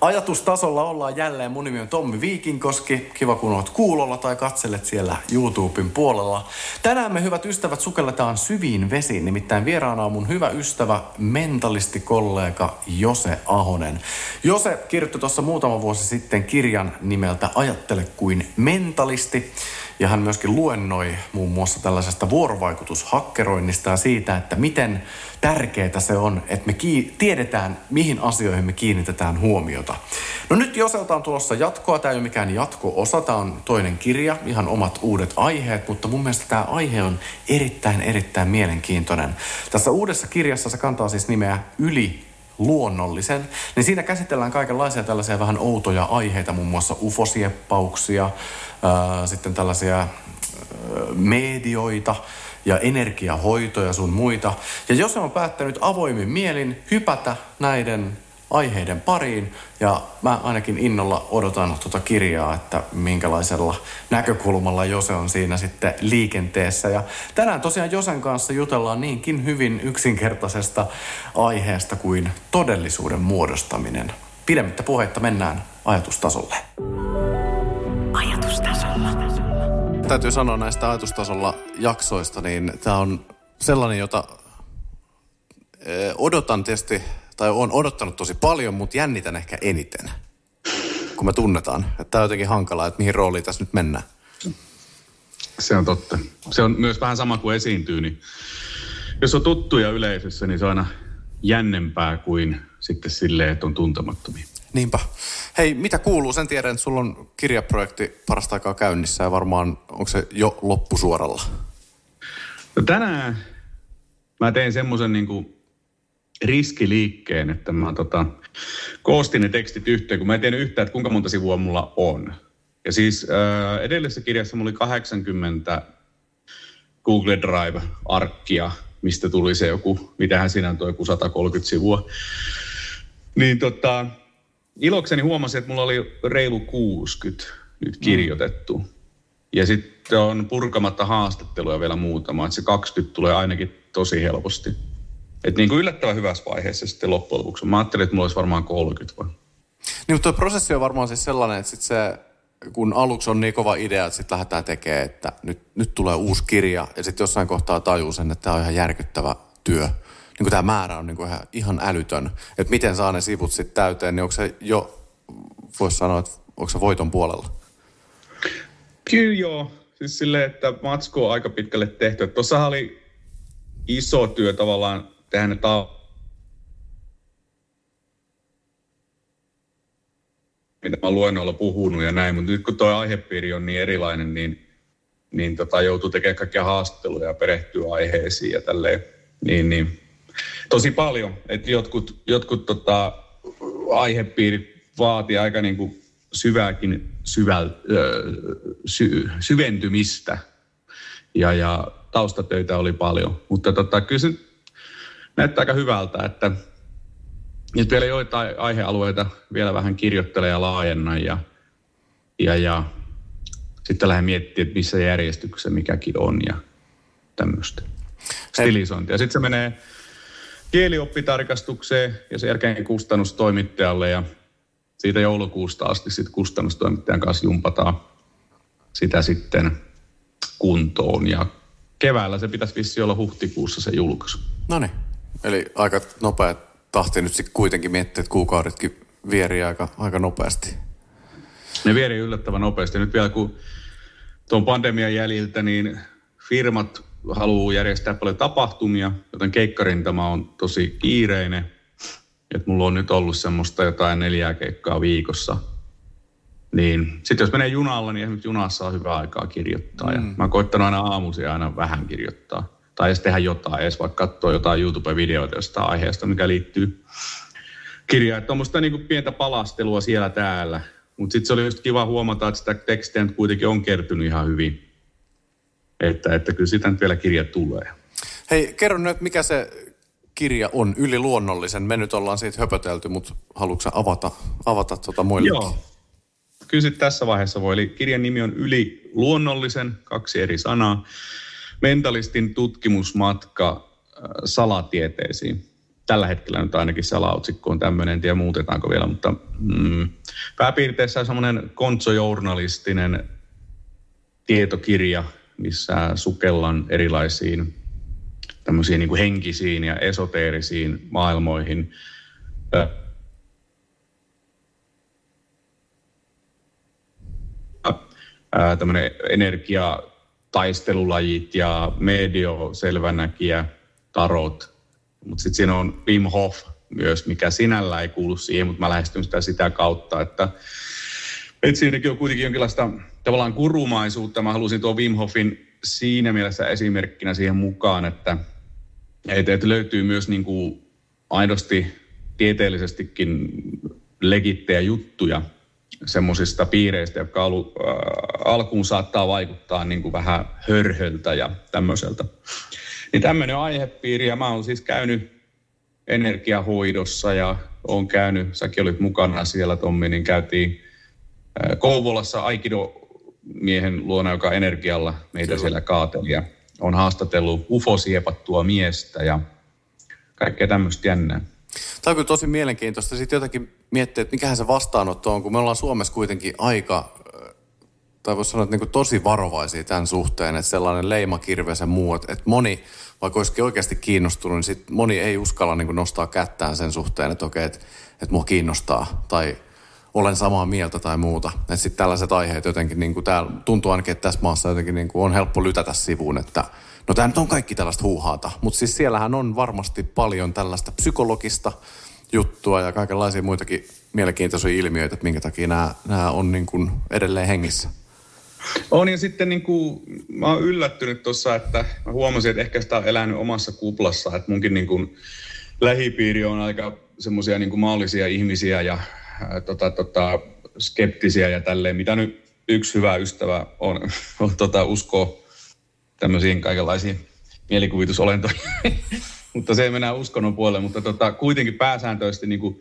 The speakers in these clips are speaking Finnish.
Ajatustasolla ollaan jälleen. Mun nimi on Tommi Viikinkoski. Kiva kun oot kuulolla tai katselet siellä YouTuben puolella. Tänään me hyvät ystävät sukelletaan syviin vesiin. Nimittäin vieraana on mun hyvä ystävä, mentalistikollega Jose Ahonen. Jose kirjoitti tuossa muutama vuosi sitten kirjan nimeltä Ajattele kuin mentalisti. Ja hän myöskin luennoi muun muassa tällaisesta vuorovaikutushakkeroinnista ja siitä, että miten tärkeää se on, että me ki- tiedetään, mihin asioihin me kiinnitetään huomiota. No nyt Joselta on tulossa jatkoa. Tämä ei ole mikään jatko-osa, tämä on toinen kirja, ihan omat uudet aiheet, mutta mun mielestä tämä aihe on erittäin, erittäin mielenkiintoinen. Tässä uudessa kirjassa se kantaa siis nimeä Yli luonnollisen, niin siinä käsitellään kaikenlaisia tällaisia vähän outoja aiheita, muun muassa ufosieppauksia, sitten tällaisia medioita ja energiahoitoja sun muita. Ja jos on päättänyt avoimin mielin hypätä näiden aiheiden pariin. Ja mä ainakin innolla odotan tuota kirjaa, että minkälaisella näkökulmalla Jose on siinä sitten liikenteessä. Ja tänään tosiaan Josen kanssa jutellaan niinkin hyvin yksinkertaisesta aiheesta kuin todellisuuden muodostaminen. Pidemmittä puheitta mennään ajatustasolle. Täytyy sanoa näistä ajatustasolla jaksoista, niin tämä on sellainen, jota odotan tietysti tai on odottanut tosi paljon, mutta jännitän ehkä eniten, kun me tunnetaan. Tämä on jotenkin hankalaa, että mihin rooliin tässä nyt mennään. Se on totta. Se on myös vähän sama kuin esiintyy, niin jos on tuttuja yleisössä, niin se on aina jännempää kuin sitten silleen, että on tuntemattomia. Niinpä. Hei, mitä kuuluu? Sen tiedän, että sulla on kirjaprojekti parasta aikaa käynnissä ja varmaan onko se jo loppusuoralla? No tänään mä tein semmoisen niin riskiliikkeen, että mä tota, koostin ne tekstit yhteen, kun mä en tiennyt yhtään, että kuinka monta sivua mulla on. Ja siis äh, edellisessä kirjassa mulla oli 80 Google Drive-arkkia, mistä tuli se joku, mitähän siinä on tuo joku 130 sivua. Niin tota, ilokseni huomasin, että mulla oli reilu 60 nyt kirjoitettu. Mm. Ja sitten on purkamatta haastatteluja vielä muutama, että se 20 tulee ainakin tosi helposti. Et niin kuin yllättävän hyvässä vaiheessa sitten loppujen lopuksi. Mä ajattelin, että mulla olisi varmaan 30 vai. Niin, mutta tuo prosessi on varmaan siis sellainen, että sit se, kun aluksi on niin kova idea, että sitten lähdetään tekemään, että nyt, nyt tulee uusi kirja, ja sitten jossain kohtaa tajuu sen, että tämä on ihan järkyttävä työ. Niin kuin tämä määrä on niin kuin ihan, ihan älytön. Että miten saa ne sivut sitten täyteen, niin onko se jo, voisi sanoa, että onko se voiton puolella? Kyllä joo. Siis silleen, että matsko on aika pitkälle tehty. Tuossa oli iso työ tavallaan tehdä ne ta- mitä mä luennoilla puhunut ja näin, mutta nyt kun tuo aihepiiri on niin erilainen, niin, niin tota, joutuu tekemään kaikkia haastatteluja ja perehtyä aiheisiin ja tälleen. Niin, niin. Tosi paljon, että jotkut, jotkut tota, aihepiirit vaatii aika niin kuin syvääkin syväl, sy, syventymistä ja, ja taustatöitä oli paljon. Mutta tota, kyllä se näyttää aika hyvältä, että nyt vielä joitain aihealueita vielä vähän kirjoittelee ja laajenna ja, ja, ja sitten lähden miettimään, että missä järjestyksessä mikäkin on ja tämmöistä stilisointia. Sitten se menee kielioppitarkastukseen ja sen jälkeen kustannustoimittajalle ja siitä joulukuusta asti sitten kustannustoimittajan kanssa jumpataan sitä sitten kuntoon ja keväällä se pitäisi vissi olla huhtikuussa se julkaisu. No niin. Eli aika nopea tahti nyt sitten kuitenkin miettiä, että kuukaudetkin vieri aika, aika nopeasti. Ne vieri yllättävän nopeasti. Nyt vielä kun tuon pandemian jäljiltä, niin firmat haluaa järjestää paljon tapahtumia, joten keikkarintama on tosi kiireinen. Että mulla on nyt ollut semmoista jotain neljää keikkaa viikossa. Niin sitten jos menee junalla, niin esimerkiksi junassa on hyvä aikaa kirjoittaa. Mm. Ja mä koittanut aina aamuisin aina vähän kirjoittaa tai edes tehdä jotain, edes vaikka katsoa jotain YouTube-videoita jostain aiheesta, mikä liittyy kirjaan. Tuommoista niin pientä palastelua siellä täällä. Mutta sitten se oli just kiva huomata, että sitä tekstiä nyt kuitenkin on kertynyt ihan hyvin. Että, että kyllä sitä nyt vielä kirja tulee. Hei, kerro nyt, mikä se kirja on yliluonnollisen. Me nyt ollaan siitä höpötelty, mutta haluatko avata, avata tuota muillekin? Joo. Kyllä tässä vaiheessa voi. Eli kirjan nimi on Yliluonnollisen, kaksi eri sanaa mentalistin tutkimusmatka äh, salatieteisiin. tällä hetkellä nyt ainakin se alaotsikko on tämmöinen, en tiedä muutetaanko vielä, mutta mm, pääpiirteessä semmoinen konsojournalistinen tietokirja, missä sukellaan erilaisiin tämmöisiin niin kuin henkisiin ja esoteerisiin maailmoihin. Tämmöinen energiataistelulajit ja medio, selvänäkijä, tarot. Mutta sitten siinä on Wim Hof myös, mikä sinällä ei kuulu siihen, mutta mä lähestyn sitä sitä kautta, että et siinäkin on kuitenkin jonkinlaista tavallaan kurumaisuutta. Mä halusin tuon Wim Hofin siinä mielessä esimerkkinä siihen mukaan, että, että löytyy myös niin kuin aidosti tieteellisestikin legittejä juttuja semmoisista piireistä, jotka alu, äh, alkuun saattaa vaikuttaa niin kuin vähän hörhöltä ja tämmöiseltä. Niin tämmöinen aihepiiri, ja mä oon siis käynyt energiahoidossa ja on käynyt, säkin olit mukana siellä Tommi, niin käytiin äh, Kouvolassa Aikido miehen luona, joka energialla meitä Kyllä. siellä kaateli ja on haastatellut ufosiepattua miestä ja kaikkea tämmöistä jännää. Tämä on kyllä tosi mielenkiintoista. Sitten jotenkin miettiä, että mikähän se vastaanotto on, kun me ollaan Suomessa kuitenkin aika, tai voisi sanoa, että niin tosi varovaisia tämän suhteen, että sellainen leimakirves ja muu, että, että moni, vaikka olisikin oikeasti kiinnostunut, niin sit moni ei uskalla niin nostaa kättään sen suhteen, että okei, että, että mua kiinnostaa, tai olen samaa mieltä tai muuta. Että sitten tällaiset aiheet jotenkin, niin kuin täällä, tuntuu ainakin, että tässä maassa jotenkin niin kuin on helppo lytätä sivuun, että no tämä nyt on kaikki tällaista huuhaata. Mutta siis siellähän on varmasti paljon tällaista psykologista juttua ja kaikenlaisia muitakin mielenkiintoisia ilmiöitä, että minkä takia nämä, nämä on niin kuin edelleen hengissä. On ja sitten niin kuin, mä oon yllättynyt tuossa, että mä huomasin, että ehkä sitä on elänyt omassa kuplassa, että munkin niin kuin lähipiiri on aika semmoisia niin maallisia ihmisiä ja tota, tota, skeptisiä ja tälleen, mitä nyt yksi hyvä ystävä on, on tota, uskoo tämmöisiin kaikenlaisiin mielikuvitusolentoihin. mutta se ei mennä uskonnon puolelle, mutta tota, kuitenkin pääsääntöisesti niin kuin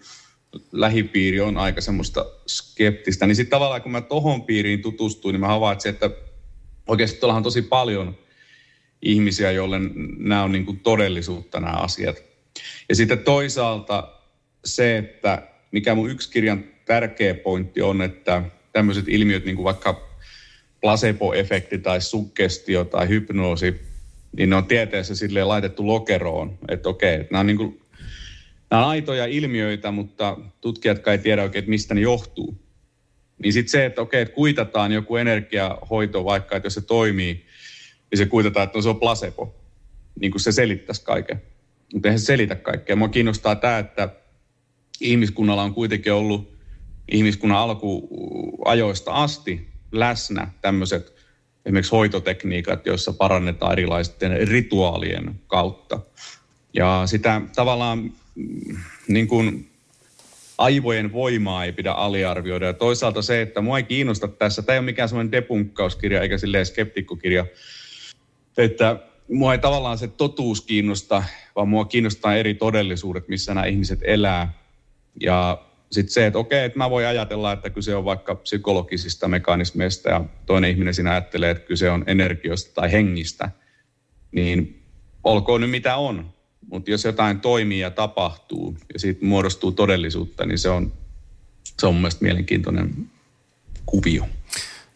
lähipiiri on aika semmoista skeptistä. Niin sitten tavallaan kun mä tohon piiriin tutustuin, niin mä havaitsin, että oikeasti tuolla on tosi paljon ihmisiä, joille nämä on niin kuin todellisuutta nämä asiat. Ja sitten toisaalta se, että mikä mun yksi kirjan tärkeä pointti on, että tämmöiset ilmiöt niin kuin vaikka placebo-efekti tai suggestio tai hypnoosi, niin ne on tieteessä silleen laitettu lokeroon, että okei, että nämä on, niin kuin, nämä on aitoja ilmiöitä, mutta tutkijat ei tiedä oikein, että mistä ne johtuu. Niin sitten se, että okei, että kuitataan joku energiahoito vaikka, että jos se toimii, niin se kuitataan, että no se on placebo. Niin kuin se selittäisi kaiken. Mutta eihän se selitä kaikkea. Mua kiinnostaa tämä, että ihmiskunnalla on kuitenkin ollut ihmiskunnan alkuajoista asti läsnä tämmöiset esimerkiksi hoitotekniikat, joissa parannetaan erilaisten rituaalien kautta. Ja sitä tavallaan mm, niin kuin aivojen voimaa ei pidä aliarvioida. Ja toisaalta se, että mua ei kiinnosta tässä, tämä ei ole mikään semmoinen depunkkauskirja eikä silleen skeptikkokirja, että mua ei tavallaan se totuus kiinnosta, vaan mua kiinnostaa eri todellisuudet, missä nämä ihmiset elää. Ja sitten se, että okei, että mä voin ajatella, että kyse on vaikka psykologisista mekanismeista ja toinen ihminen siinä ajattelee, että kyse on energiosta tai hengistä, niin olkoon nyt mitä on. Mutta jos jotain toimii ja tapahtuu ja siitä muodostuu todellisuutta, niin se on, se on mun mielestä mielenkiintoinen kuvio.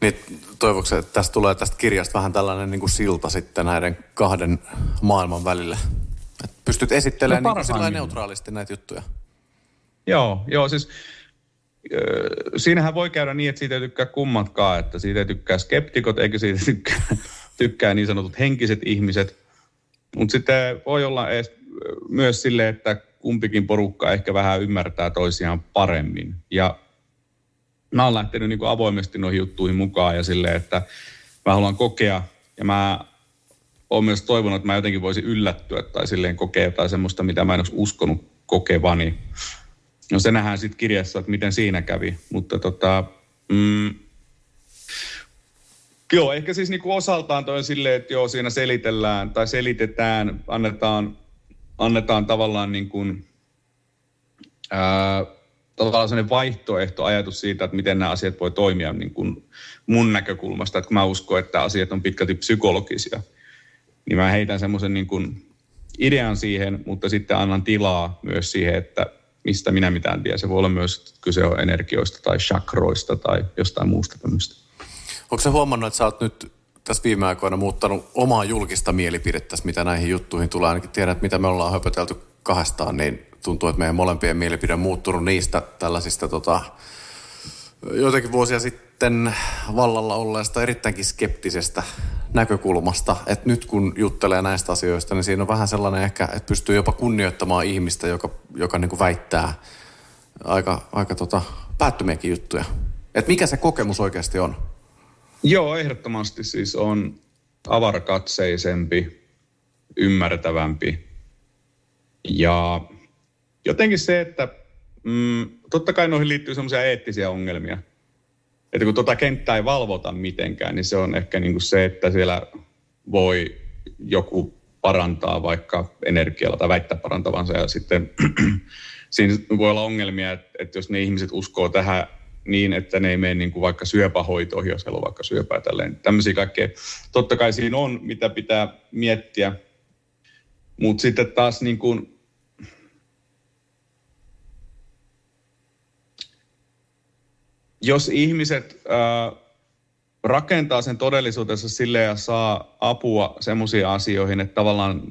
Niin toivoksi, että tästä tulee tästä kirjasta vähän tällainen niin kuin silta sitten näiden kahden maailman välille. Et pystyt esittelemään no, niin kuin neutraalisti näitä juttuja. Joo, joo siis siinähän voi käydä niin, että siitä ei tykkää kummatkaan, että siitä ei tykkää skeptikot eikä siitä tykkää, tykkää niin sanotut henkiset ihmiset. Mutta sitten voi olla edes myös sille, että kumpikin porukka ehkä vähän ymmärtää toisiaan paremmin. Ja mä oon lähtenyt niin avoimesti noihin juttuihin mukaan ja silleen, että mä haluan kokea ja mä oon myös toivonut, että mä jotenkin voisin yllättyä tai silleen kokea jotain semmoista, mitä mä en olisi uskonut kokevani. No se nähdään sitten kirjassa, että miten siinä kävi. Mutta tota, mm, joo, ehkä siis niinku osaltaan toi silleen, että joo, siinä selitellään tai selitetään, annetaan, annetaan tavallaan niin kuin, tavallaan sellainen vaihtoehto, ajatus siitä, että miten nämä asiat voi toimia niin kuin mun näkökulmasta, että kun mä uskon, että asiat on pitkälti psykologisia, niin mä heitän semmoisen niin kuin idean siihen, mutta sitten annan tilaa myös siihen, että mistä minä mitään tiedän. Se voi olla myös, että kyse on energioista tai chakroista tai jostain muusta tämmöistä. Onko se huomannut, että sä oot nyt tässä viime aikoina muuttanut omaa julkista mielipidettä, mitä näihin juttuihin tulee? Ainakin tiedän, että mitä me ollaan höpötelty kahdestaan, niin tuntuu, että meidän molempien mielipide on muuttunut niistä tällaisista tota, joitakin vuosia sitten vallalla olleesta erittäinkin skeptisestä näkökulmasta, että nyt kun juttelee näistä asioista, niin siinä on vähän sellainen ehkä, että pystyy jopa kunnioittamaan ihmistä, joka, joka niin kuin väittää aika, aika tota, päättymiäkin juttuja. Että mikä se kokemus oikeasti on? Joo, ehdottomasti siis on avarakatseisempi, ymmärtävämpi ja jotenkin se, että mm, totta kai noihin liittyy semmoisia eettisiä ongelmia. Että kun tuota kenttää ei valvota mitenkään, niin se on ehkä niin kuin se, että siellä voi joku parantaa vaikka energialla tai väittää parantavansa ja sitten siinä voi olla ongelmia, että, että jos ne ihmiset uskoo tähän niin, että ne ei mene niin kuin vaikka syöpähoitoihin, jos heillä on vaikka syöpää tälleen. Tämmöisiä kaikkea. Totta kai siinä on, mitä pitää miettiä, mutta sitten taas niin kuin jos ihmiset äh, rakentaa sen todellisuudessa sille ja saa apua semmoisiin asioihin, että tavallaan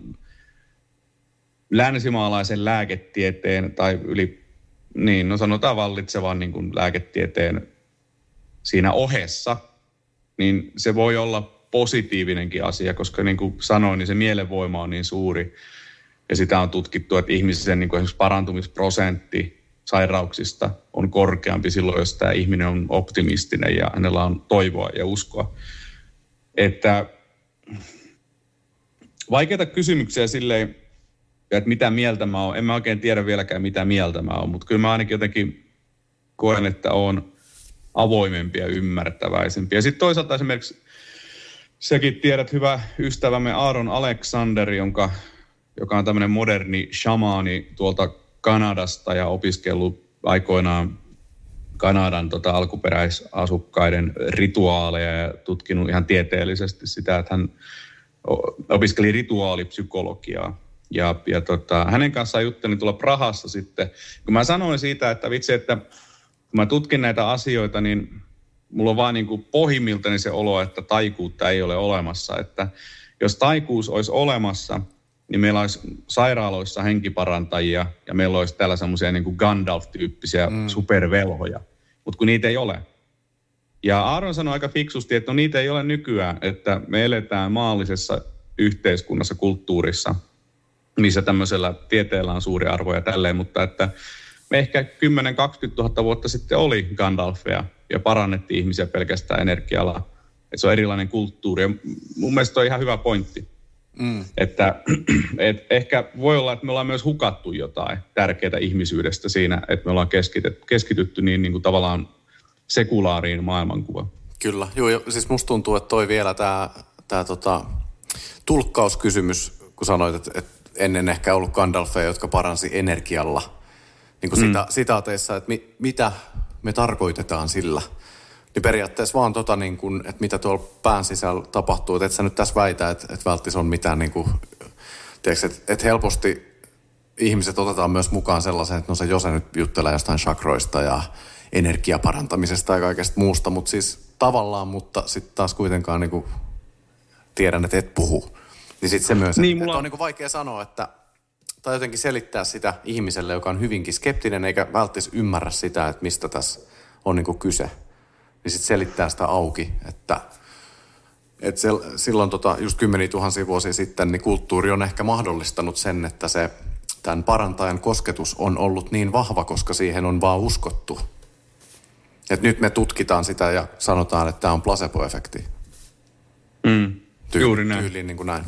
länsimaalaisen lääketieteen tai yli, niin no sanotaan vallitsevan niin kuin lääketieteen siinä ohessa, niin se voi olla positiivinenkin asia, koska niin kuin sanoin, niin se mielenvoima on niin suuri. Ja sitä on tutkittu, että ihmisen niin kuin esimerkiksi parantumisprosentti sairauksista on korkeampi silloin, jos tämä ihminen on optimistinen ja hänellä on toivoa ja uskoa. Että vaikeita kysymyksiä silleen, että mitä mieltä mä oon. En mä oikein tiedä vieläkään, mitä mieltä mä oon, mutta kyllä mä ainakin jotenkin koen, että on avoimempi ja ymmärtäväisempi. Ja sitten toisaalta esimerkiksi sekin tiedät, hyvä ystävämme Aaron Alexander, jonka, joka on tämmöinen moderni shamaani tuolta Kanadasta ja opiskellut aikoinaan Kanadan tota, alkuperäisasukkaiden rituaaleja ja tutkinut ihan tieteellisesti sitä, että hän opiskeli rituaalipsykologiaa. Ja, ja tota, hänen kanssaan juttelin tuolla Prahassa sitten, kun mä sanoin siitä, että vitsi, että kun mä tutkin näitä asioita, niin mulla on vaan niin pohjimmiltani se olo, että taikuutta ei ole olemassa. Että jos taikuus olisi olemassa, niin meillä olisi sairaaloissa henkiparantajia ja meillä olisi täällä semmoisia niin kuin Gandalf-tyyppisiä mm. supervelhoja. Mutta kun niitä ei ole. Ja Aaron sanoi aika fiksusti, että no niitä ei ole nykyään, että me eletään maallisessa yhteiskunnassa, kulttuurissa, missä tämmöisellä tieteellä on suuri arvo ja tälleen, mutta että me ehkä 10-20 000 vuotta sitten oli Gandalfia ja parannettiin ihmisiä pelkästään energialla. Että se on erilainen kulttuuri ja mun mielestä on ihan hyvä pointti. Mm. Että et ehkä voi olla, että me ollaan myös hukattu jotain tärkeää ihmisyydestä siinä, että me ollaan keskitytty, keskitytty niin, niin kuin tavallaan sekulaariin maailmankuvaan. Kyllä, joo, ja siis musta tuntuu, että toi vielä tämä tää tota, tulkkauskysymys, kun sanoit, että, että ennen ehkä ollut Gandalfeja, jotka paransi energialla, niin kuin mm. sitä, sitaateissa, että mi, mitä me tarkoitetaan sillä – niin periaatteessa vaan tota, niin kun, että mitä tuolla pään sisällä tapahtuu. Että et sä nyt tässä väitä, että, että välttis on mitään niin kuin, tiedätkö, että, että helposti ihmiset otetaan myös mukaan sellaisen, että no se Jose nyt juttelee jostain chakroista ja energiaparantamisesta ja kaikesta muusta, mutta siis tavallaan, mutta sitten taas kuitenkaan niin kuin, tiedän, että et puhu. Niin sitten se myös, niin, että, mulla... että on niin kuin vaikea sanoa, että tai jotenkin selittää sitä ihmiselle, joka on hyvinkin skeptinen eikä välttämättä ymmärrä sitä, että mistä tässä on niin kuin kyse niin sitten selittää sitä auki, että et se, silloin tota, just kymmeniä tuhansia vuosia sitten niin kulttuuri on ehkä mahdollistanut sen, että se tämän parantajan kosketus on ollut niin vahva, koska siihen on vaan uskottu. Et nyt me tutkitaan sitä ja sanotaan, että tämä on placebo-efekti. Mm, Ty- juuri näin. Tyyliin niin kuin näin.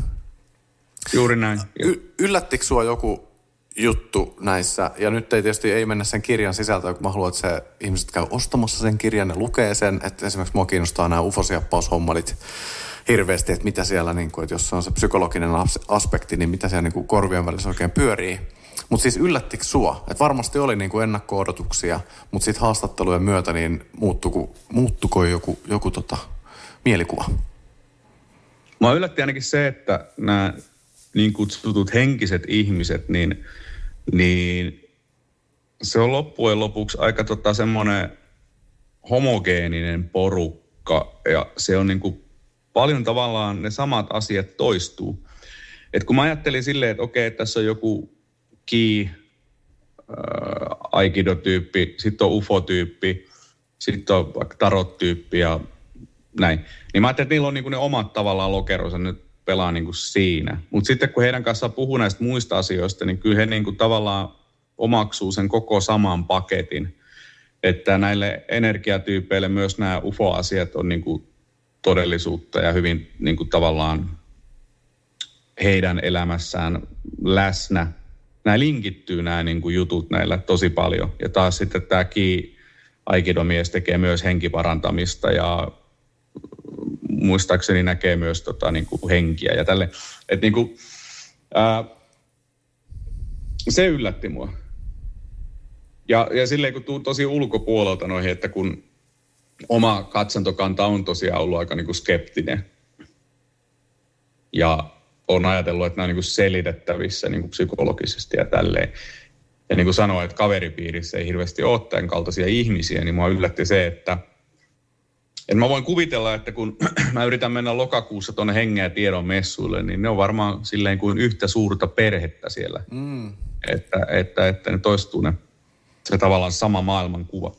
Juuri näin. Y- yllättikö sua joku juttu näissä. Ja nyt ei tietysti ei mennä sen kirjan sisältöön, kun mä haluan, että se ihmiset käy ostamassa sen kirjan ja lukee sen. Että esimerkiksi mua kiinnostaa nämä ufosiappaushommalit hirveästi, että mitä siellä, niin kuin, että jos on se psykologinen aspekti, niin mitä siellä niin kuin korvien välissä oikein pyörii. Mutta siis yllättikö sua? Että varmasti oli niin kuin ennakko-odotuksia, mutta sitten haastattelujen myötä niin muuttuko, muuttuko joku, joku tota, mielikuva? Mä yllätti ainakin se, että nämä niin kutsutut henkiset ihmiset, niin, niin se on loppujen lopuksi aika tota semmoinen homogeeninen porukka ja se on niin kuin paljon tavallaan ne samat asiat toistuu. Et kun mä ajattelin silleen, että okei, tässä on joku ki, aikido-tyyppi, sitten on ufo-tyyppi, sitten on tarot-tyyppi ja näin. Niin mä ajattelin, että niillä on niin ne omat tavallaan lokeronsa nyt pelaa niin kuin siinä. Mutta sitten kun heidän kanssaan puhuu näistä muista asioista, niin kyllä he niin kuin tavallaan omaksuu sen koko saman paketin. Että näille energiatyypeille myös nämä UFO-asiat on niin kuin todellisuutta ja hyvin niin kuin tavallaan heidän elämässään läsnä. Nämä linkittyy nämä niin kuin jutut näillä tosi paljon. Ja taas sitten tämä Ki Aikido-mies tekee myös henkiparantamista ja muistaakseni näkee myös tota, niin kuin henkiä ja tälle. Et niin kuin, ää, se yllätti mua. Ja, ja silleen kun tuu tosi ulkopuolelta noihin, että kun oma katsantokanta on tosiaan ollut aika niin kuin skeptinen. Ja on ajatellut, että nämä on niin kuin selitettävissä niin kuin psykologisesti ja tälleen. Ja niin kuin sanoin, että kaveripiirissä ei hirveästi ole tämän kaltaisia ihmisiä, niin mua yllätti se, että – et mä voin kuvitella, että kun mä yritän mennä lokakuussa tuonne hengeä tiedon messuille, niin ne on varmaan silleen kuin yhtä suurta perhettä siellä. Mm. Että, että, että ne toistuu ne, se tavallaan sama maailmankuva.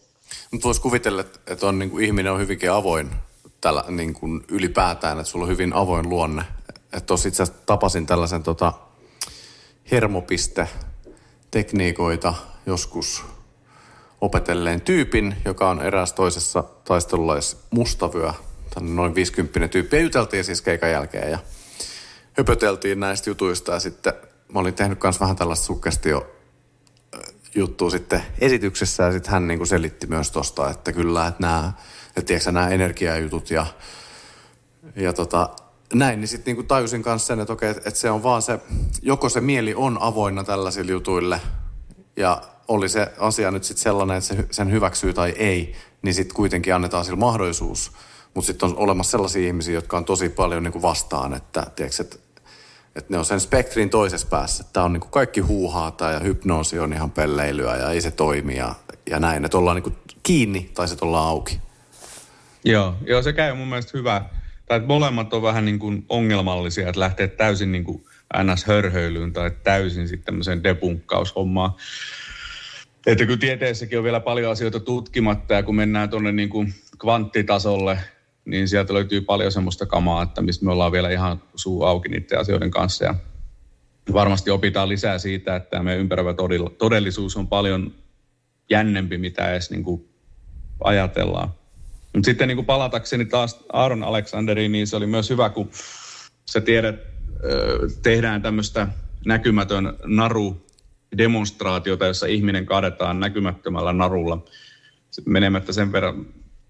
Mutta voisi kuvitella, että on, niin kuin ihminen on hyvinkin avoin tällä, niin kuin ylipäätään, että sulla on hyvin avoin luonne. Että tuossa itse asiassa tapasin tällaisen tota, hermopiste-tekniikoita joskus – opetelleen tyypin, joka on eräs toisessa taistelulais mustavyö, noin 50 tyyppi. Ja juteltiin siis keikan jälkeen ja höpöteltiin näistä jutuista. Ja sitten mä olin tehnyt myös vähän tällaista sukkestio juttua sitten esityksessä. Ja sitten hän niin kuin selitti myös tosta, että kyllä, että nämä, että tiedätkö, nämä energiajutut ja, ja tota, näin, niin sitten niin tajusin kanssa sen, että okei, että se on vaan se, joko se mieli on avoinna tällaisille jutuille. Ja oli se asia nyt sitten sellainen, että se sen hyväksyy tai ei, niin sitten kuitenkin annetaan sillä mahdollisuus. Mutta sitten on olemassa sellaisia ihmisiä, jotka on tosi paljon niin kuin vastaan, että, tiedätkö, että, että ne on sen spektrin toisessa päässä. Tämä on niin kuin kaikki huuhaata ja hypnoosi on ihan pelleilyä ja ei se toimi ja, ja näin. Että ollaan niin kuin kiinni tai sitten ollaan auki. Joo, joo, se käy mun mielestä hyvä. Tai että molemmat on vähän niin kuin ongelmallisia, että lähtee täysin niin kuin ns-hörhöilyyn tai täysin sitten tämmöiseen depunkkaushommaan. Että kun tieteessäkin on vielä paljon asioita tutkimatta ja kun mennään tuonne niin kuin kvanttitasolle, niin sieltä löytyy paljon semmoista kamaa, että mistä me ollaan vielä ihan suu auki niiden asioiden kanssa. Ja varmasti opitaan lisää siitä, että meidän ympäröivä todellisuus on paljon jännempi, mitä edes niin kuin ajatellaan. Mutta sitten niin kuin palatakseni taas Aaron Aleksanderiin, niin se oli myös hyvä, kun sä tiedät, tehdään tämmöistä näkymätön naru demonstraatiota, jossa ihminen kaadetaan näkymättömällä narulla. Sitten menemättä sen verran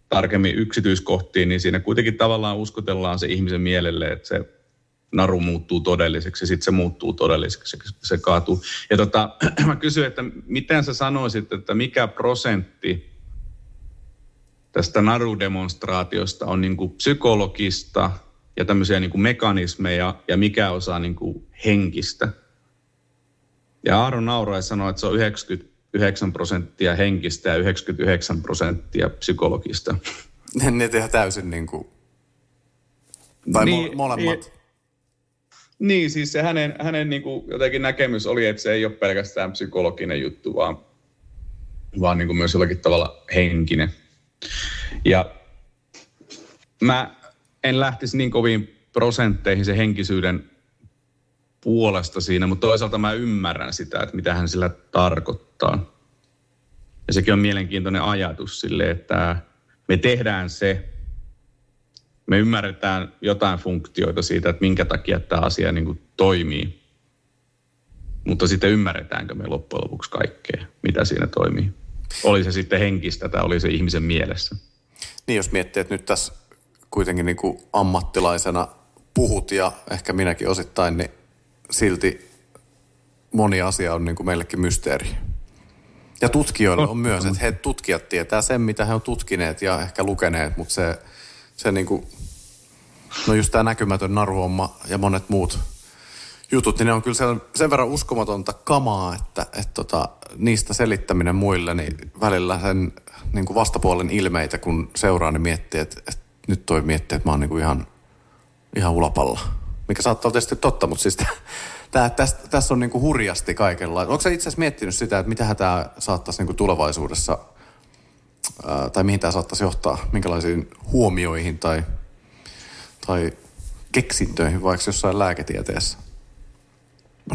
tarkemmin yksityiskohtiin, niin siinä kuitenkin tavallaan uskotellaan se ihmisen mielelle, että se naru muuttuu todelliseksi ja sitten se muuttuu todelliseksi, se kaatuu. Ja tota, mä kysyin, että miten sä sanoisit, että mikä prosentti tästä narudemonstraatiosta on niin kuin psykologista ja tämmöisiä niin kuin mekanismeja ja mikä osa niin kuin henkistä? Ja Aaro nauraa ja sanoi, että se on 99 prosenttia henkistä ja 99 prosenttia psykologista. Ne tehdään täysin niin kuin, tai niin, molemmat. Niin, niin, siis se hänen, hänen niin kuin jotenkin näkemys oli, että se ei ole pelkästään psykologinen juttu, vaan, vaan niin kuin myös jollakin tavalla henkinen. Ja mä en lähtisi niin kovin prosentteihin se henkisyyden puolesta siinä, mutta toisaalta mä ymmärrän sitä, että mitä hän sillä tarkoittaa. Ja sekin on mielenkiintoinen ajatus sille, että me tehdään se, me ymmärretään jotain funktioita siitä, että minkä takia tämä asia niin kuin toimii. Mutta sitten ymmärretäänkö me loppujen lopuksi kaikkea, mitä siinä toimii. Oli se sitten henkistä tai oli se ihmisen mielessä. Niin, jos miettii, että nyt tässä kuitenkin niin kuin ammattilaisena puhut ja ehkä minäkin osittain, niin silti moni asia on niin kuin meillekin mysteeri. Ja tutkijoille on myös, että he tutkijat tietää sen, mitä he on tutkineet ja ehkä lukeneet, mutta se, se niin kuin, no just tämä näkymätön naruhomma ja monet muut jutut, niin ne on kyllä sen, sen verran uskomatonta kamaa, että, että tota, niistä selittäminen muille, niin välillä sen niin kuin vastapuolen ilmeitä, kun seuraa, niin miettii, että, että nyt toi miettii, että mä oon niin kuin ihan, ihan ulapalla. Mikä saattaa olla tietysti totta, mutta siis tää, tässä, tässä on niin kuin hurjasti kaikella. Onko sä itse asiassa miettinyt sitä, että mitä tämä saattaisi niin kuin tulevaisuudessa, ää, tai mihin tämä saattaisi johtaa, minkälaisiin huomioihin tai, tai keksintöihin vaikka jossain lääketieteessä?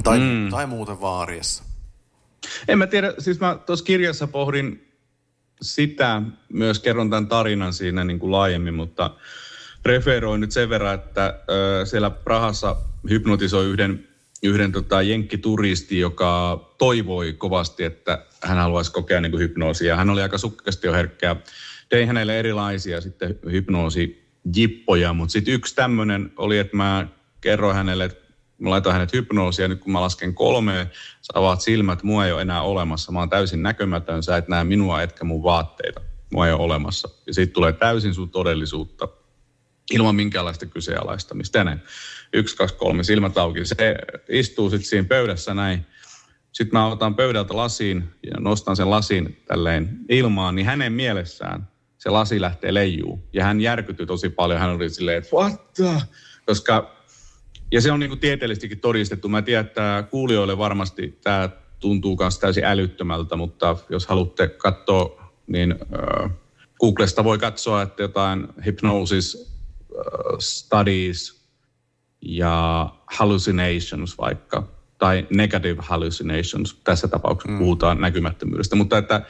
Tai, mm. tai muuten vaariessa. En mä tiedä, siis mä tuossa kirjassa pohdin sitä, myös kerron tämän tarinan siinä niin kuin laajemmin, mutta referoin nyt sen verran, että ö, siellä Prahassa hypnotisoi yhden, yhden tota, jenkkituristi, joka toivoi kovasti, että hän haluaisi kokea niin kuin hypnoosia. Hän oli aika sukkasti jo herkkää. Tein hänelle erilaisia sitten hypnoosijippoja, mutta sitten yksi tämmöinen oli, että mä kerroin hänelle, että mä laitan hänet hypnoosia, nyt kun mä lasken kolmeen, sä avaat silmät, mua ei ole enää olemassa. Mä oon täysin näkymätön, sä et näe minua etkä mun vaatteita. Mua ei ole olemassa. Ja siitä tulee täysin sun todellisuutta ilman minkäänlaista kyseenalaistamista. Ja näin. Yksi, kaksi, kolme, silmät auki. Se istuu sitten siinä pöydässä näin. Sitten mä otan pöydältä lasiin ja nostan sen lasin tälleen ilmaan, niin hänen mielessään se lasi lähtee leijuu. Ja hän järkytyi tosi paljon. Hän oli silleen, että what the? Koska ja se on niin kuin tieteellisestikin todistettu. Mä tiedän, että kuulijoille varmasti tämä tuntuu myös täysin älyttömältä, mutta jos haluatte katsoa, niin äh, Googlesta voi katsoa, että jotain hypnosis äh, studies ja hallucinations vaikka, tai negative hallucinations, tässä tapauksessa mm. puhutaan näkymättömyydestä, mutta että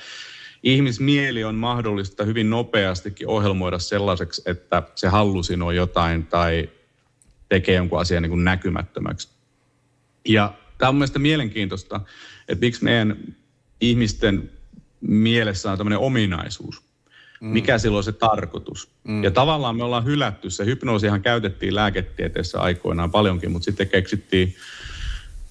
ihmismieli on mahdollista hyvin nopeastikin ohjelmoida sellaiseksi, että se hallusinoi jotain tai tekee jonkun asian niin kuin näkymättömäksi. Ja tämä on mielestäni mielenkiintoista, että miksi meidän ihmisten mielessä on tämmöinen ominaisuus. Mm. Mikä silloin on se tarkoitus? Mm. Ja tavallaan me ollaan hylätty se. Hypnoosihan käytettiin lääketieteessä aikoinaan paljonkin, mutta sitten keksittiin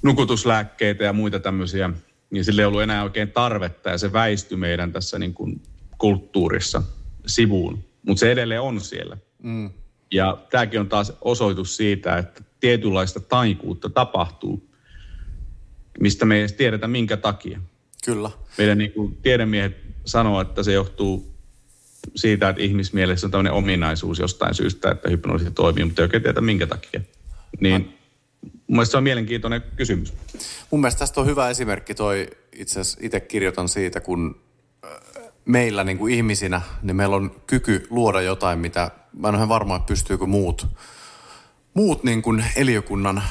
nukutuslääkkeitä ja muita tämmöisiä, niin sille ei ollut enää oikein tarvetta ja se väistyi meidän tässä niin kuin kulttuurissa sivuun. Mutta se edelleen on siellä. Mm. Ja tämäkin on taas osoitus siitä, että tietynlaista taikuutta tapahtuu, mistä me ei edes tiedetä minkä takia. Kyllä. Meidän niin kuin tiedemiehet sanoo, että se johtuu siitä, että ihmismielessä on tämmöinen ominaisuus jostain syystä, että hypnoosi toimii, mutta ei oikein tiedä minkä takia. Niin mun se on mielenkiintoinen kysymys. Mun mielestä tästä on hyvä esimerkki toi, itse asiassa itse kirjoitan siitä, kun meillä niin kuin ihmisinä, niin meillä on kyky luoda jotain, mitä mä en ole varma, että pystyykö muut, muut niin kuin eliökunnan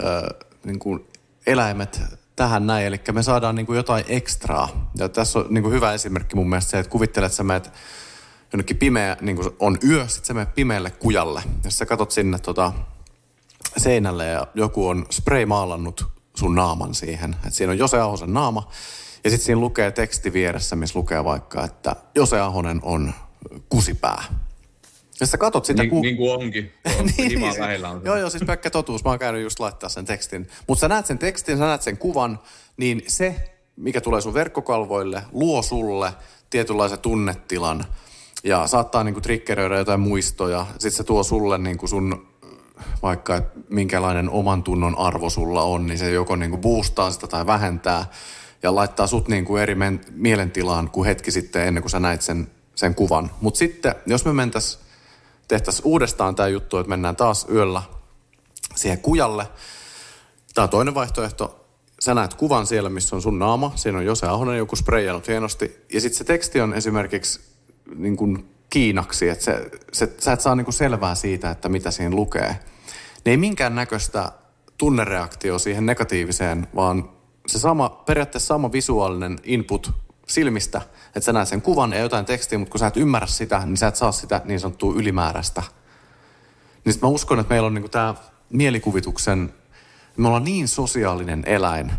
ö, niin kuin eläimet tähän näin. Eli me saadaan niin kuin jotain ekstraa. Ja tässä on niin kuin hyvä esimerkki mun mielestä se, että kuvittelet, sä menet jonnekin pimeä, niin kuin on yö, sitten sä menet pimeälle kujalle. Ja sä katot sinne tota, seinälle ja joku on spray-maalannut sun naaman siihen. Että siinä on Jose Ahosen naama. Ja sitten siinä lukee teksti vieressä, missä lukee vaikka, että Jose Ahonen on kusipää. Ja sä katot sitä... Niin, ku... niin kuin onkin. niin, niin, lähellä on joo, joo, siis pelkkä totuus. Mä oon käynyt just laittaa sen tekstin. Mutta sä näet sen tekstin, sä näet sen kuvan, niin se, mikä tulee sun verkkokalvoille, luo sulle tietynlaisen tunnetilan ja saattaa niinku triggeröidä jotain muistoja. Sitten se tuo sulle niinku sun vaikka, että minkälainen oman tunnon arvo sulla on, niin se joko niinku boostaa sitä tai vähentää ja laittaa sut niinku eri men- mielentilaan kuin hetki sitten ennen kuin sä näit sen, sen kuvan. Mutta sitten, jos me mentäisiin tehtäisiin uudestaan tämä juttu, että mennään taas yöllä siihen kujalle. Tämä on toinen vaihtoehto. Sä näet kuvan siellä, missä on sun naama. Siinä on Jose Ahonen joku spreijannut hienosti. Ja sitten se teksti on esimerkiksi niin kuin kiinaksi, että se, se, sä et saa niin kuin selvää siitä, että mitä siinä lukee. Ne ei minkään näköistä tunnereaktio siihen negatiiviseen, vaan se sama, periaatteessa sama visuaalinen input silmistä, että sä näet sen kuvan ja jotain tekstiä, mutta kun sä et ymmärrä sitä, niin sä et saa sitä niin sanottua ylimääräistä. Niin mä uskon, että meillä on niinku tämä mielikuvituksen, me ollaan niin sosiaalinen eläin,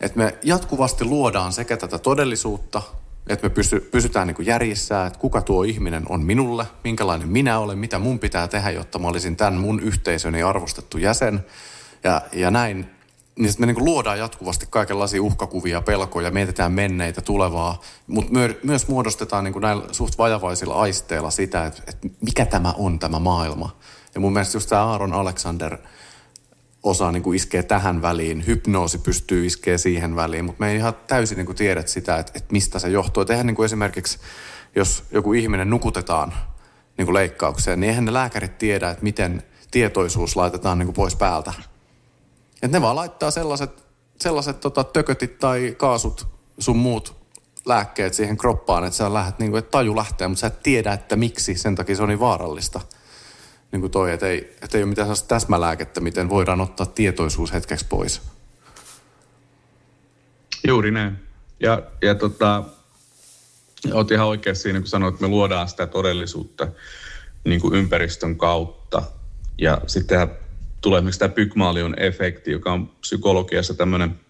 että me jatkuvasti luodaan sekä tätä todellisuutta, että me pysy, pysytään niin järjissään, että kuka tuo ihminen on minulle, minkälainen minä olen, mitä mun pitää tehdä, jotta mä olisin tämän mun yhteisöni arvostettu jäsen. Ja, ja näin niin me niin luodaan jatkuvasti kaikenlaisia uhkakuvia, pelkoja, mietitään menneitä, tulevaa, mutta myö, myös muodostetaan niin näillä suht vajavaisilla aisteilla sitä, että, että mikä tämä on tämä maailma. Ja mun mielestä just tämä Aaron Alexander osaa niin iskee tähän väliin, hypnoosi pystyy iskee siihen väliin, mutta me ei ihan täysin niin tiedä sitä, että, että mistä se johtuu. Että eihän niin esimerkiksi, jos joku ihminen nukutetaan niin leikkaukseen, niin eihän ne lääkärit tiedä, että miten tietoisuus laitetaan niin pois päältä. Että ne vaan laittaa sellaiset, sellaiset tota, tökötit tai kaasut, sun muut lääkkeet siihen kroppaan, että sä lähdet, niin kuin, että taju lähtee, mutta sä et tiedä, että miksi, sen takia se on niin vaarallista – niin kuin toi, että ei, että ei ole mitään sellaista täsmälääkettä, miten voidaan ottaa tietoisuus hetkeksi pois. Juuri näin. Ja, ja tota, olet ihan oikeassa siinä, kun sanoit, että me luodaan sitä todellisuutta niin kuin ympäristön kautta. Ja sitten tulee esimerkiksi tämä Pygmalion efekti, joka on psykologiassa tämmöinen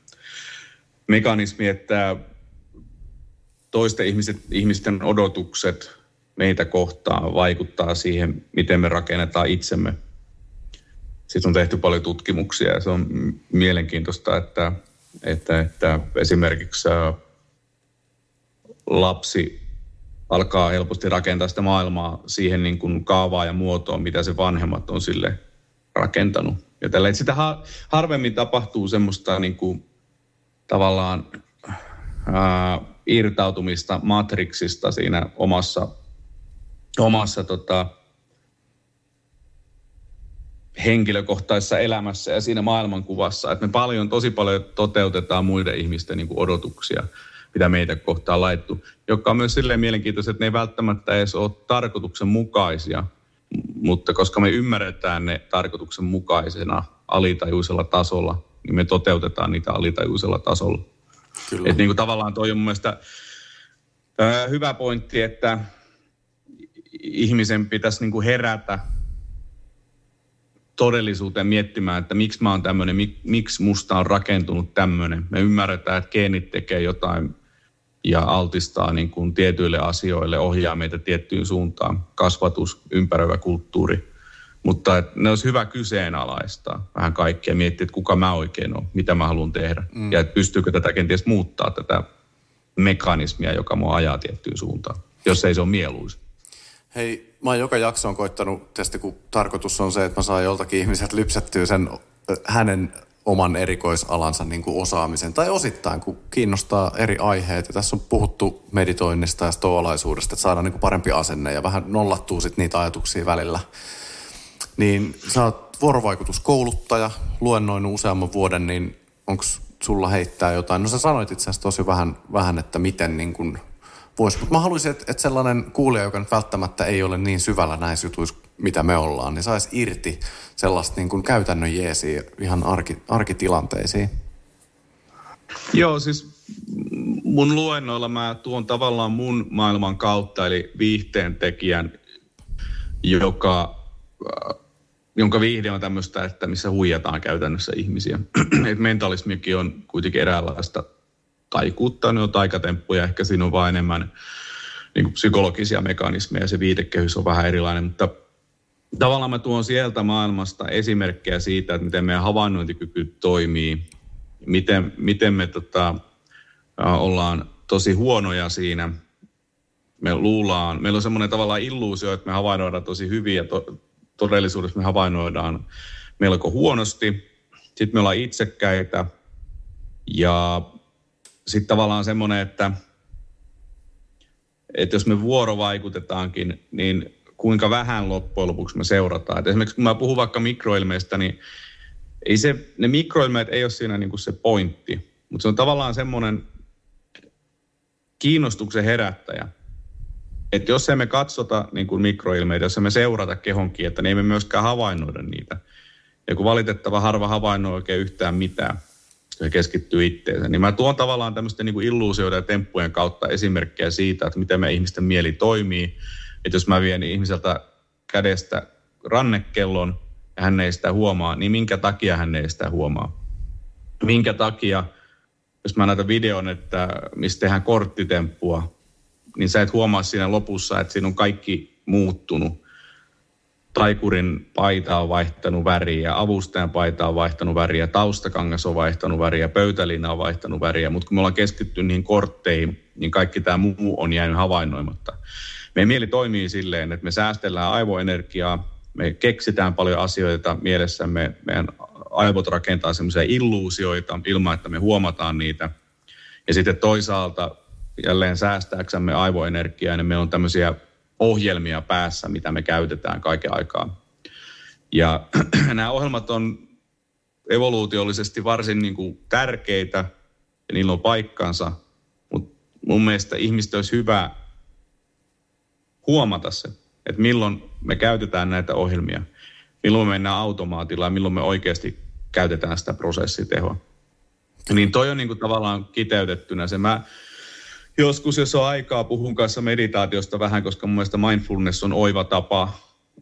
mekanismi, että toisten ihmiset, ihmisten odotukset meitä kohtaan vaikuttaa siihen, miten me rakennetaan itsemme. Siitä on tehty paljon tutkimuksia ja se on mielenkiintoista, että, että, että esimerkiksi lapsi alkaa helposti rakentaa sitä maailmaa siihen niin kuin kaavaa ja muotoon, mitä se vanhemmat on sille rakentanut. Ja tällä, sitä harvemmin tapahtuu semmoista niin kuin, tavallaan ää, irtautumista matriksista siinä omassa omassa tota, henkilökohtaisessa elämässä ja siinä maailmankuvassa, että me paljon, tosi paljon toteutetaan muiden ihmisten niin kuin odotuksia, mitä meitä kohtaan laittu, joka on myös silleen mielenkiintoista, että ne ei välttämättä edes ole tarkoituksenmukaisia, mutta koska me ymmärretään ne tarkoituksenmukaisena alitajuisella tasolla, niin me toteutetaan niitä alitajuisella tasolla. Kyllä. Että niin kuin tavallaan toi on mun mielestä hyvä pointti, että ihmisen pitäisi niin kuin herätä todellisuuteen miettimään, että miksi mä oon tämmöinen, mik, miksi musta on rakentunut tämmöinen. Me ymmärretään, että geenit tekee jotain ja altistaa niin kuin tietyille asioille, ohjaa meitä tiettyyn suuntaan, kasvatus, ympäröivä kulttuuri. Mutta ne olisi hyvä kyseenalaistaa vähän kaikkea, miettiä, että kuka mä oikein olen, mitä mä haluan tehdä. Mm. Ja että pystyykö tätä kenties muuttaa, tätä mekanismia, joka mua ajaa tiettyyn suuntaan, jos ei se ole mieluisa. Hei, mä oon joka jaksoon koittanut, tietysti kun tarkoitus on se, että mä saan joltakin ihmiset lypsättyä sen hänen oman erikoisalansa niin kuin osaamisen, tai osittain, kun kiinnostaa eri aiheet. Ja tässä on puhuttu meditoinnista ja stoalaisuudesta, että saadaan niin kuin parempi asenne ja vähän nollattuu sit niitä ajatuksia välillä. Niin sä oot vuorovaikutuskouluttaja, luennoinut useamman vuoden, niin onko sulla heittää jotain? No sä sanoit itse asiassa tosi vähän, vähän että miten niin kuin voisi. Mutta mä haluaisin, että, että sellainen kuulija, joka nyt välttämättä ei ole niin syvällä näissä jutuissa, mitä me ollaan, niin saisi irti sellaista niin kuin käytännön jeesiä ihan arki, arkitilanteisiin. Joo, siis mun luennoilla mä tuon tavallaan mun maailman kautta, eli viihteen tekijän, joka, jonka viihde on tämmöistä, että missä huijataan käytännössä ihmisiä. Et mentalismikin on kuitenkin eräänlaista taikuutta, ne on taikatemppuja, ehkä siinä on vain enemmän niin kuin psykologisia mekanismeja, se viitekehys on vähän erilainen, mutta tavallaan mä tuon sieltä maailmasta esimerkkejä siitä, että miten meidän havainnointikyky toimii, miten, miten me tota, ollaan tosi huonoja siinä. Me luullaan, meillä on semmoinen tavallaan illuusio, että me havainnoidaan tosi hyvin ja to, todellisuudessa me havainnoidaan melko huonosti. Sitten me ollaan itsekkäitä ja sitten tavallaan semmoinen, että, että jos me vuorovaikutetaankin, niin kuinka vähän loppujen lopuksi me seurataan. Et esimerkiksi kun mä puhun vaikka mikroilmeistä, niin ei se, ne mikroilmeet ei ole siinä niin kuin se pointti, mutta se on tavallaan semmoinen kiinnostuksen herättäjä. Että jos emme katsota niin kuin mikroilmeitä, jos emme seurata kehon kieltä, niin ei me myöskään havainnoida niitä. Ja kun valitettava harva havainnoi oikein yhtään mitään, se keskittyy itteensä. Niin mä tuon tavallaan tämmöisten niin kuin illuusioiden ja temppujen kautta esimerkkejä siitä, että miten me ihmisten mieli toimii. Että jos mä vien ihmiseltä kädestä rannekellon ja hän ei sitä huomaa, niin minkä takia hän ei sitä huomaa? Minkä takia, jos mä näytän videon, että mistä tehdään korttitemppua, niin sä et huomaa siinä lopussa, että siinä on kaikki muuttunut taikurin paita on vaihtanut väriä, avustajan paita on vaihtanut väriä, taustakangas on vaihtanut väriä, pöytäliina on vaihtanut väriä, mutta kun me ollaan keskittynyt niihin kortteihin, niin kaikki tämä muu on jäänyt havainnoimatta. Meidän mieli toimii silleen, että me säästellään aivoenergiaa, me keksitään paljon asioita mielessämme, meidän aivot rakentaa semmoisia illuusioita ilman, että me huomataan niitä. Ja sitten toisaalta jälleen säästääksemme aivoenergiaa, niin meillä on tämmöisiä ohjelmia päässä, mitä me käytetään kaiken aikaa. Ja nämä ohjelmat on evoluutiollisesti varsin niin kuin tärkeitä ja niillä on paikkansa, mutta mun mielestä ihmistä olisi hyvä huomata se, että milloin me käytetään näitä ohjelmia, milloin me mennään automaatilla ja milloin me oikeasti käytetään sitä prosessitehoa. Niin toi on niin kuin tavallaan kiteytettynä se. Mä joskus, jos on aikaa, puhun kanssa meditaatiosta vähän, koska mun mielestä mindfulness on oiva tapa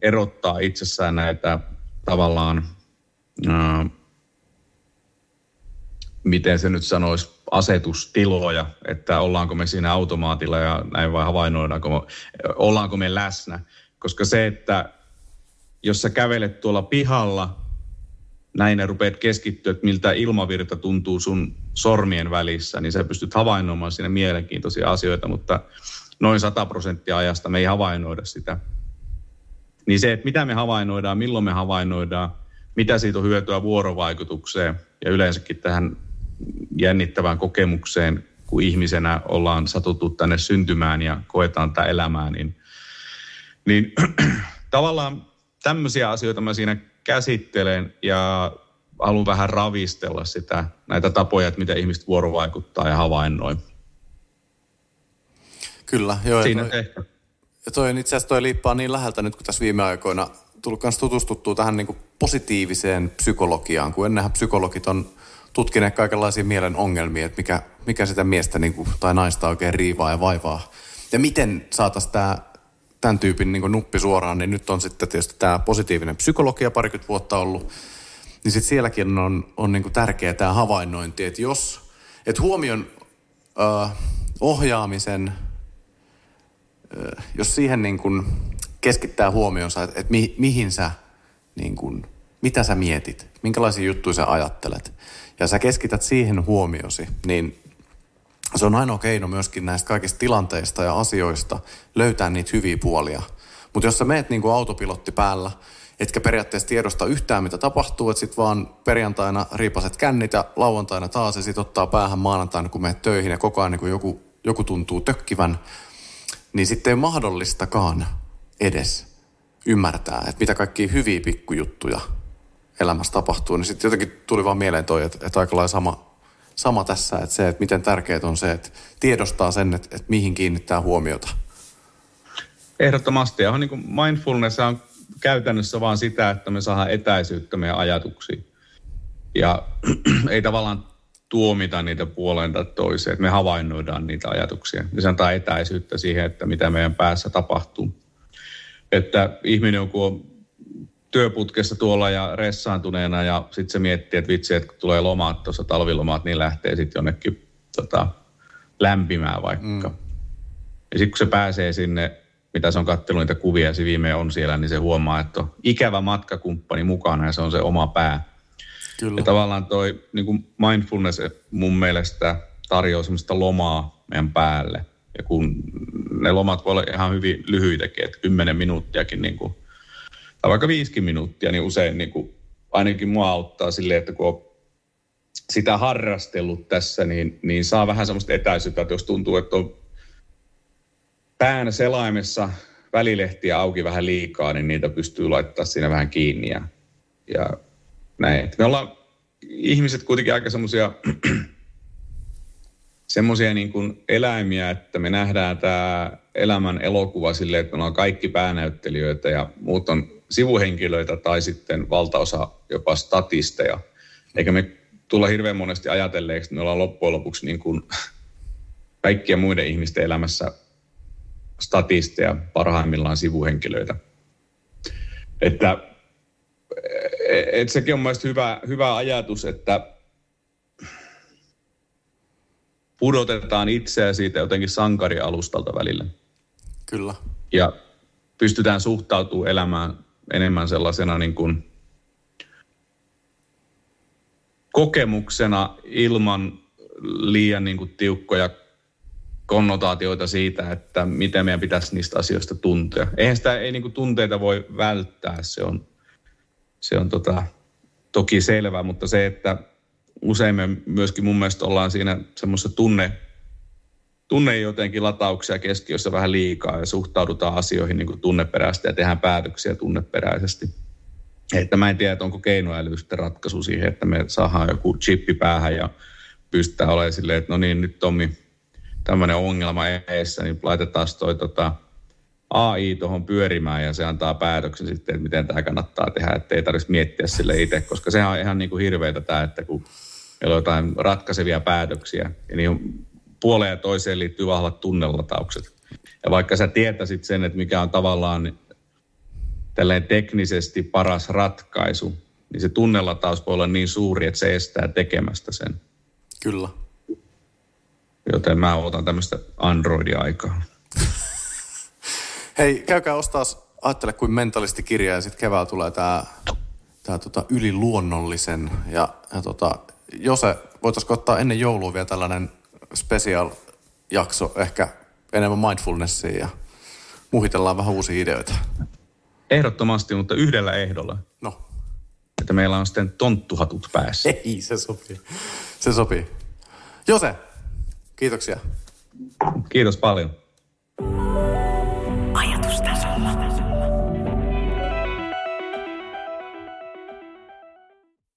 erottaa itsessään näitä tavallaan, ää, miten se nyt sanoisi, asetustiloja, että ollaanko me siinä automaatilla ja näin vai havainnoidaanko, ollaanko me läsnä. Koska se, että jos sä kävelet tuolla pihalla, näin ja rupeat keskittyä, että miltä ilmavirta tuntuu sun sormien välissä, niin sä pystyt havainnoimaan siinä mielenkiintoisia asioita, mutta noin 100 prosenttia ajasta me ei havainnoida sitä. Niin se, että mitä me havainnoidaan, milloin me havainnoidaan, mitä siitä on hyötyä vuorovaikutukseen ja yleensäkin tähän jännittävään kokemukseen, kun ihmisenä ollaan satuttu tänne syntymään ja koetaan tätä elämää, niin, niin tavallaan tämmöisiä asioita mä siinä käsittelen ja haluan vähän ravistella sitä, näitä tapoja, että miten ihmiset vuorovaikuttaa ja havainnoi. Kyllä, joo. Siinä toi, ehkä. Ja toi, itse asiassa toi liippaa niin läheltä nyt, kun tässä viime aikoina tullut myös tutustuttua tähän niin kuin positiiviseen psykologiaan, kun ennenhän psykologit on tutkineet kaikenlaisia mielen ongelmia, että mikä, mikä sitä miestä niin kuin, tai naista oikein riivaa ja vaivaa. Ja miten saataisiin tämä tämän tyypin niin nuppi suoraan, niin nyt on sitten tietysti tämä positiivinen psykologia parikymmentä vuotta ollut. Niin sitten sielläkin on, on niin tärkeää tämä havainnointi, että jos, että huomion ö, ohjaamisen, ö, jos siihen niin kuin keskittää huomionsa, että, että mi, mihin sä, niin kuin, mitä sä mietit, minkälaisia juttuja sä ajattelet, ja sä keskität siihen huomiosi, niin se on ainoa keino myöskin näistä kaikista tilanteista ja asioista löytää niitä hyviä puolia. Mutta jos sä meet niin kuin autopilotti päällä, etkä periaatteessa tiedosta yhtään mitä tapahtuu, että sit vaan perjantaina riipaset kännit ja lauantaina taas ja sit ottaa päähän maanantaina, kun menet töihin ja koko ajan niin kun joku, joku tuntuu tökkivän, niin sitten ei mahdollistakaan edes ymmärtää, että mitä kaikkia hyviä pikkujuttuja elämässä tapahtuu. Niin sitten jotenkin tuli vaan mieleen toi, että, että aika lailla sama, sama tässä, että se, että miten tärkeää on se, että tiedostaa sen, että, että mihin kiinnittää huomiota. Ehdottomasti. Ja niin kuin mindfulness on käytännössä vaan sitä, että me saadaan etäisyyttä meidän ajatuksiin. Ja ei tavallaan tuomita niitä puoleen tai toiseen, että me havainnoidaan niitä ajatuksia. Ja se antaa etäisyyttä siihen, että mitä meidän päässä tapahtuu. Että ihminen, kun on työputkessa tuolla ja ressaantuneena ja sitten se miettii, että vitsi, että kun tulee lomaat tuossa talvilomaat, niin lähtee sitten jonnekin tota, lämpimään vaikka. Mm. Ja sitten kun se pääsee sinne, mitä se on katsellut niitä kuvia ja se viimein on siellä, niin se huomaa, että on ikävä matkakumppani mukana ja se on se oma pää. Kyllä. Ja tavallaan toi niin kuin mindfulness mun mielestä tarjoaa semmoista lomaa meidän päälle. Ja kun ne lomat voi olla ihan hyvin lyhyitäkin, että kymmenen minuuttiakin niin kuin tai vaikka viisikin minuuttia, niin usein niin kuin, ainakin mua auttaa silleen, että kun on sitä harrastellut tässä, niin, niin saa vähän semmoista etäisyyttä, että jos tuntuu, että on pään selaimessa välilehtiä auki vähän liikaa, niin niitä pystyy laittaa siinä vähän kiinni ja, ja näin. Me ollaan ihmiset kuitenkin aika semmoisia semmoisia niin kuin eläimiä, että me nähdään tämä elämän elokuva silleen, että me ollaan kaikki päänäyttelijöitä ja muut on sivuhenkilöitä tai sitten valtaosa jopa statisteja. Eikä me tulla hirveän monesti ajatelleeksi, että me ollaan loppujen lopuksi niin kuin kaikkien muiden ihmisten elämässä statisteja, parhaimmillaan sivuhenkilöitä. Että et sekin on mielestäni hyvä, hyvä ajatus, että pudotetaan itseä siitä jotenkin sankarialustalta välillä. Kyllä. Ja pystytään suhtautumaan elämään enemmän sellaisena niin kuin kokemuksena ilman liian niin kuin tiukkoja konnotaatioita siitä, että miten meidän pitäisi niistä asioista tuntea. Eihän sitä ei niin kuin tunteita voi välttää, se on, se on tota, toki selvä, mutta se, että usein me myöskin mun mielestä ollaan siinä semmoisessa tunne, tunne jotenkin latauksia keskiössä vähän liikaa ja suhtaudutaan asioihin niin kuin tunneperäisesti ja tehdään päätöksiä tunneperäisesti. Että mä en tiedä, että onko keinoäly sitten ratkaisu siihen, että me saadaan joku chippi päähän ja pystytään olemaan silleen, että no niin, nyt Tommi, tämmöinen ongelma eessä, niin laitetaan toi tota, AI tuohon pyörimään ja se antaa päätöksen sitten, että miten tämä kannattaa tehdä, että ei tarvitsisi miettiä sille itse, koska sehän on ihan niin kuin hirveätä tämä, että kun meillä on jotain ratkaisevia päätöksiä ja niin puoleen ja toiseen liittyy vahvat tunnelataukset. Ja vaikka sä tietäisit sen, että mikä on tavallaan tälleen teknisesti paras ratkaisu, niin se tunnelataus voi olla niin suuri, että se estää tekemästä sen. Kyllä. Joten mä otan tämmöistä Android-aikaa. Hei, käykää ostaa Ajattele kuin mentalisti kirja ja sitten keväällä tulee tämä tää tota yliluonnollisen. Ja, ja tota, Jose, voitaisiko ottaa ennen joulua vielä tällainen special jakso, ehkä enemmän mindfulnessia ja muhitellaan vähän uusia ideoita. Ehdottomasti, mutta yhdellä ehdolla. No. Että meillä on sitten tonttuhatut päässä. Ei, se sopii. Se sopii. Jose, kiitoksia. Kiitos paljon.